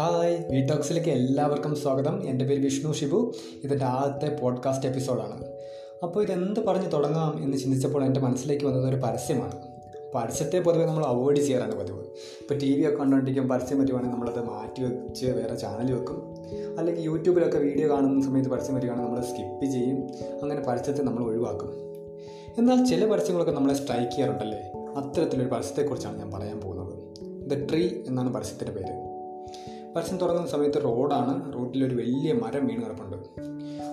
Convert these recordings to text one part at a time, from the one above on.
Hi വീടോക്സിലേക്ക് എല്ലാവർക്കും സ്വാഗതം. എന്റെ പേര് വിഷ്ണു ഷിബു. ഇതിന്റെ ആദ്യത്തെ പോഡ്കാസ്റ്റ് എപ്പിസോഡാണ്. അപ്പോൾ ഇതെന്ത് പറഞ്ഞ് തുടങ്ങാം എന്ന് ചിന്തിച്ചപ്പോൾ എന്റെ മനസ്സിലേക്ക് വന്നത് ഒരു പരസ്യമാണ്. പരസ്യത്തെ പൊതുവെ നമ്മൾ അവോയ്ഡ് ചെയ്യാറാണ് പതിവ്. ഇപ്പോൾ ടി വി ഒക്കെ കണ്ടുകൊണ്ടിരിക്കും പരസ്യം പറ്റുവാണെങ്കിൽ നമ്മളത് മാറ്റി വെച്ച് വേറെ ചാനൽ വെക്കും. അല്ലെങ്കിൽ യൂട്യൂബിലൊക്കെ വീഡിയോ കാണുന്ന സമയത്ത് പരസ്യം വരികയാണെങ്കിൽ നമ്മൾ സ്കിപ്പ് ചെയ്യും. അങ്ങനെ പരസ്യത്തെ നമ്മൾ ഒഴിവാക്കും. എന്നാൽ ചില പരസ്യങ്ങളൊക്കെ നമ്മളെ സ്ട്രൈക്ക് ചെയ്യാറുണ്ടല്ലേ? അത്തരത്തിലൊരു പരസ്യത്തെക്കുറിച്ചാണ് ഞാൻ പറയാൻ പോകുന്നത്. ദ ട്രീ എന്നാണ് പരസ്യത്തിന്റെ പേര്. പരസ്യം തുറക്കുന്ന സമയത്ത് റോഡാണ് റോഡിലൊരു വലിയ മരം വീണ് കിടപ്പുണ്ട്.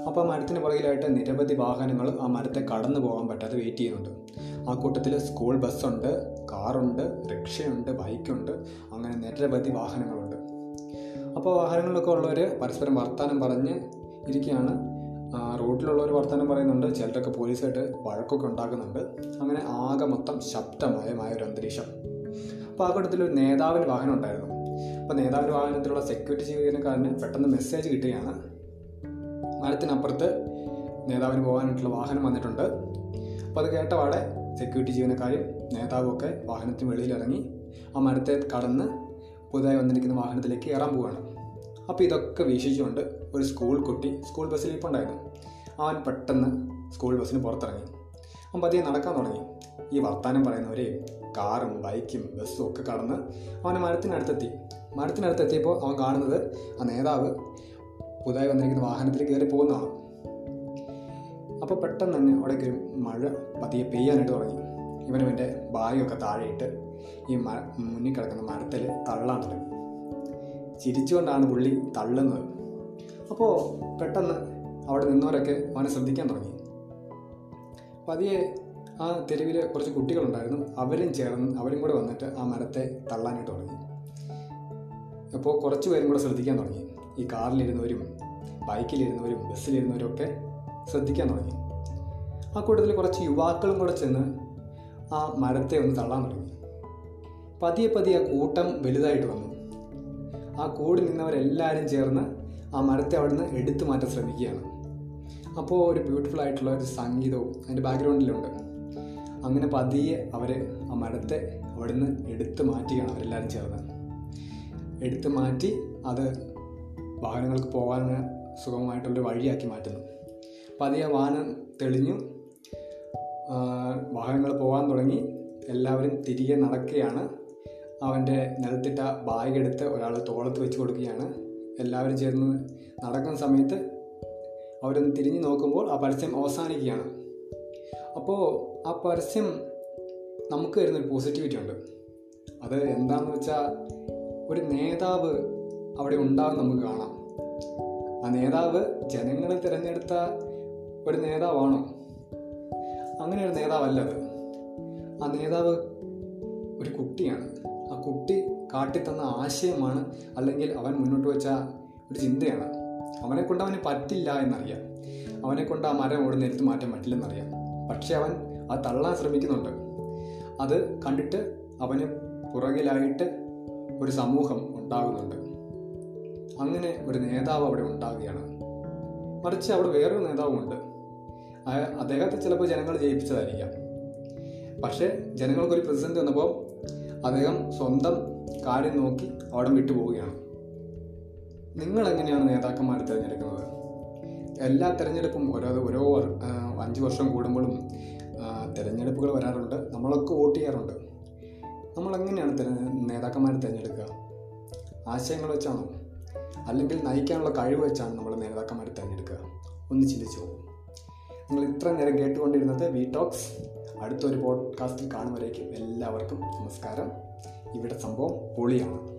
അപ്പോൾ ആ മരത്തിന് പുറകിലായിട്ട് നിരവധി വാഹനങ്ങൾ ആ മരത്തെ കടന്നു പോകാൻ പറ്റാതെ വെയിറ്റ് ചെയ്യുന്നുണ്ട്. ആ കൂട്ടത്തിൽ സ്കൂൾ ബസ്സുണ്ട് കാറുണ്ട് റിക്ഷയുണ്ട് ബൈക്കുണ്ട് അങ്ങനെ നിരവധി വാഹനങ്ങളുണ്ട്. അപ്പോൾ വാഹനങ്ങളൊക്കെ ഉള്ളവർ പരസ്പരം വർത്തമാനം പറഞ്ഞ് ഇരിക്കുകയാണ്. റോഡിലുള്ളവർ വർത്തമാനം പറയുന്നുണ്ട് ചിലരൊക്കെ പോലീസായിട്ട് വഴക്കൊക്കെ ഉണ്ടാക്കുന്നുണ്ട്. അങ്ങനെ ആകെ മൊത്തം ശബ്ദമയമായ ഒരു അന്തരീക്ഷം. ആ ഒരു നേതാവിന്റെ വാഹനം ഉണ്ടായിരുന്നു. അപ്പോൾ നേതാവിന്റെ വാഹനത്തിലുള്ള സെക്യൂരിറ്റി ജീവനക്കാരന് പെട്ടെന്ന് മെസ്സേജ് കിട്ടുകയാണ്. മരത്തിനപ്പുറത്ത് നേതാവിന് പോകാനായിട്ടുള്ള വാഹനം വന്നിട്ടുണ്ട്. അപ്പോൾ അത് കേട്ടപാടെ സെക്യൂരിറ്റി ജീവനക്കാരും നേതാവും ഒക്കെ വാഹനത്തിന് വെളിയിലിറങ്ങി ആ മരത്തെ കടന്ന് പുതുതായി വന്നിരിക്കുന്ന വാഹനത്തിലേക്ക് കയറാൻ പോവുകയാണ്. അപ്പോൾ ഇതൊക്കെ വീക്ഷിച്ചുകൊണ്ട് ഒരു സ്കൂൾ കുട്ടി സ്കൂൾ ബസ്സിൽ ഇരിപ്പുണ്ടായിരുന്നു അവൻ പെട്ടെന്ന് സ്കൂൾ ബസ്സിന് പുറത്തിറങ്ങി. അവൻ പതിയെ നടക്കാൻ തുടങ്ങി. ഈ വർത്താനം പറയുന്നവരെയും കാറും ബൈക്കും ബസ്സും ഒക്കെ കടന്ന് അവൻ മരത്തിനടുത്തെത്തി. മരത്തിനടുത്തെത്തിയപ്പോൾ അവൻ കാണുന്നത് ആ നേതാവ് പുതുതായി വന്നിരിക്കുന്ന വാഹനത്തിൽ കയറി പോകുന്നതാണ്. അപ്പോൾ പെട്ടെന്ന് തന്നെ അവിടേക്ക് ഒരു മഴ പതിയെ പെയ്യാനായിട്ട് തുടങ്ങി. എന്റെ ബാഗൊക്കെ താഴെയിട്ട് ഈ മര മുന്നിൽ കിടക്കുന്ന മരത്തിൽ തള്ളാൻ തുടങ്ങി ചിരിച്ചുകൊണ്ടാണ് പുള്ളി തള്ളുന്നത്. അപ്പോൾ പെട്ടെന്ന് അവിടെ നിന്നവരൊക്കെ അവനെ ശ്രദ്ധിക്കാൻ തുടങ്ങി. പതിയെ ആ തെരുവിൽ കുറച്ച് കുട്ടികളുണ്ടായിരുന്നു. അവരും ചേർന്ന് അവരും കൂടെ വന്നിട്ട് ആ മരത്തെ തള്ളാനായിട്ട് തുടങ്ങി. അപ്പോൾ കുറച്ച് പേരും കൂടെ ശ്രദ്ധിക്കാൻ തുടങ്ങി. ഈ കാറിലിരുന്നവരും ബൈക്കിലിരുന്നവരും ബസ്സിലിരുന്നവരും ഒക്കെ ശ്രദ്ധിക്കാൻ തുടങ്ങി. ആ കൂട്ടത്തിൽ കുറച്ച് യുവാക്കളും കൂടെ ചെന്ന് ആ മരത്തെ ഒന്ന് തള്ളാൻ തുടങ്ങി. പതിയെ പതിയെ ആ കൂട്ടം വലുതായിട്ട് വന്നു. ആ കൂടി നിന്നവരെല്ലാവരും ചേർന്ന് ആ മരത്തെ അവിടുന്ന് എടുത്തു മാറ്റാൻ ശ്രമിക്കുകയാണ്. അപ്പോൾ ഒരു ബ്യൂട്ടിഫുൾ ആയിട്ടുള്ള ഒരു സംഗീതവും അതിന്റെ ബാക്ക്ഗ്രൗണ്ടിലുണ്ട്. അങ്ങനെ പതിയെ അവർ ആ മരത്തെ അവിടുന്ന് എടുത്തു മാറ്റുകയാണ് അവരെല്ലാവരും ചേർന്ന്. എടുത്തു മാറ്റി അത് വാഹനങ്ങൾക്ക് പോകാൻ സുഗമമായിട്ടുള്ളൊരു വഴിയാക്കി മാറ്റുന്നു. പതിയെ വാഹനം തെളിഞ്ഞു. വാഹനങ്ങൾ പോകാൻ തുടങ്ങി. എല്ലാവരും തിരികെ നടക്കുകയാണ്. അവന്റെ നിലത്തിട്ട ബാഗ് എടുത്ത് ഒരാൾ തോളത്ത് വെച്ച് കൊടുക്കുകയാണ്. എല്ലാവരും ചേർന്ന് നടക്കുന്ന സമയത്ത് അവരൊന്ന് തിരിഞ്ഞു നോക്കുമ്പോൾ ആ പരസ്യം അവസാനിക്കുകയാണ്. അപ്പോൾ ആ പരസ്യം നമുക്ക് വരുന്നൊരു പോസിറ്റിവിറ്റി ഉണ്ട്. അത് എന്താണെന്ന് വെച്ചാൽ ഒരു നേതാവ് അവിടെ ഉണ്ടാകും നമുക്ക് കാണാം. ആ നേതാവ് ജനങ്ങൾ തിരഞ്ഞെടുത്ത ഒരു നേതാവാണോ? അങ്ങനെ ഒരു നേതാവല്ല അത്. ആ നേതാവ് ഒരു കുട്ടിയാണ്. ആ കുട്ടി കാട്ടിത്തന്ന ആശയമാണ് അല്ലെങ്കിൽ അവൻ മുന്നോട്ട് വെച്ച ഒരു ചിന്തയാണ്. അവനെ കൊണ്ട് അവന് പറ്റില്ല എന്നറിയാം. അവനെ കൊണ്ട് ആ മരം ഓടുന്ന എടുത്ത് മാറ്റാൻ പറ്റില്ലെന്നറിയാം. പക്ഷെ അവൻ അത് തള്ളാൻ ശ്രമിക്കുന്നുണ്ട്. അത് കണ്ടിട്ട് അവന് പുറകിലായിട്ട് ഒരു സമൂഹം ഉണ്ടാകുന്നുണ്ട്. അങ്ങനെ ഒരു നേതാവ് അവിടെ ഉണ്ടാവുകയാണ്. മറിച്ച് അവിടെ വേറൊരു നേതാവുമുണ്ട്. അദ്ദേഹത്തെ ചിലപ്പോൾ ജനങ്ങൾ ജയിപ്പിച്ചതായിരിക്കാം. പക്ഷേ ജനങ്ങൾക്കൊരു പ്രസിഡന്റ് വന്നപ്പോൾ അദ്ദേഹം സ്വന്തം കാര്യം നോക്കി അവിടെ വിട്ടുപോവുകയാണ്. നിങ്ങൾ എങ്ങനെയാണ് നേതാക്കന്മാരെ തിരഞ്ഞെടുക്കുന്നത്? എല്ലാ തിരഞ്ഞെടുപ്പും ഓരോ ഓരോ അഞ്ച് വർഷം കൂടുമ്പോഴും തിരഞ്ഞെടുപ്പുകൾ വരാറുണ്ട്. നമ്മളൊക്കെ വോട്ട് ചെയ്യാറുണ്ട്. നമ്മളെങ്ങനെയാണ് തിര നേതാക്കന്മാരെ തിരഞ്ഞെടുക്കുക? ആശയങ്ങൾ വെച്ചാണോ? അല്ലെങ്കിൽ നയിക്കാനുള്ള കഴിവ് വെച്ചാണ് നമ്മൾ നേതാക്കന്മാരെ തിരഞ്ഞെടുക്കുക? ഒന്ന് ചിന്തിച്ചു നിങ്ങൾ ഇത്ര നേരം കേട്ടുകൊണ്ടിരുന്നത് വി ടോക്സ് അടുത്തൊരു പോഡ്കാസ്റ്റിൽ കാണുമ്പോഴേക്കും എല്ലാവർക്കും നമസ്കാരം. ഇവിടെ സംഭവം പൊളിയാണ്.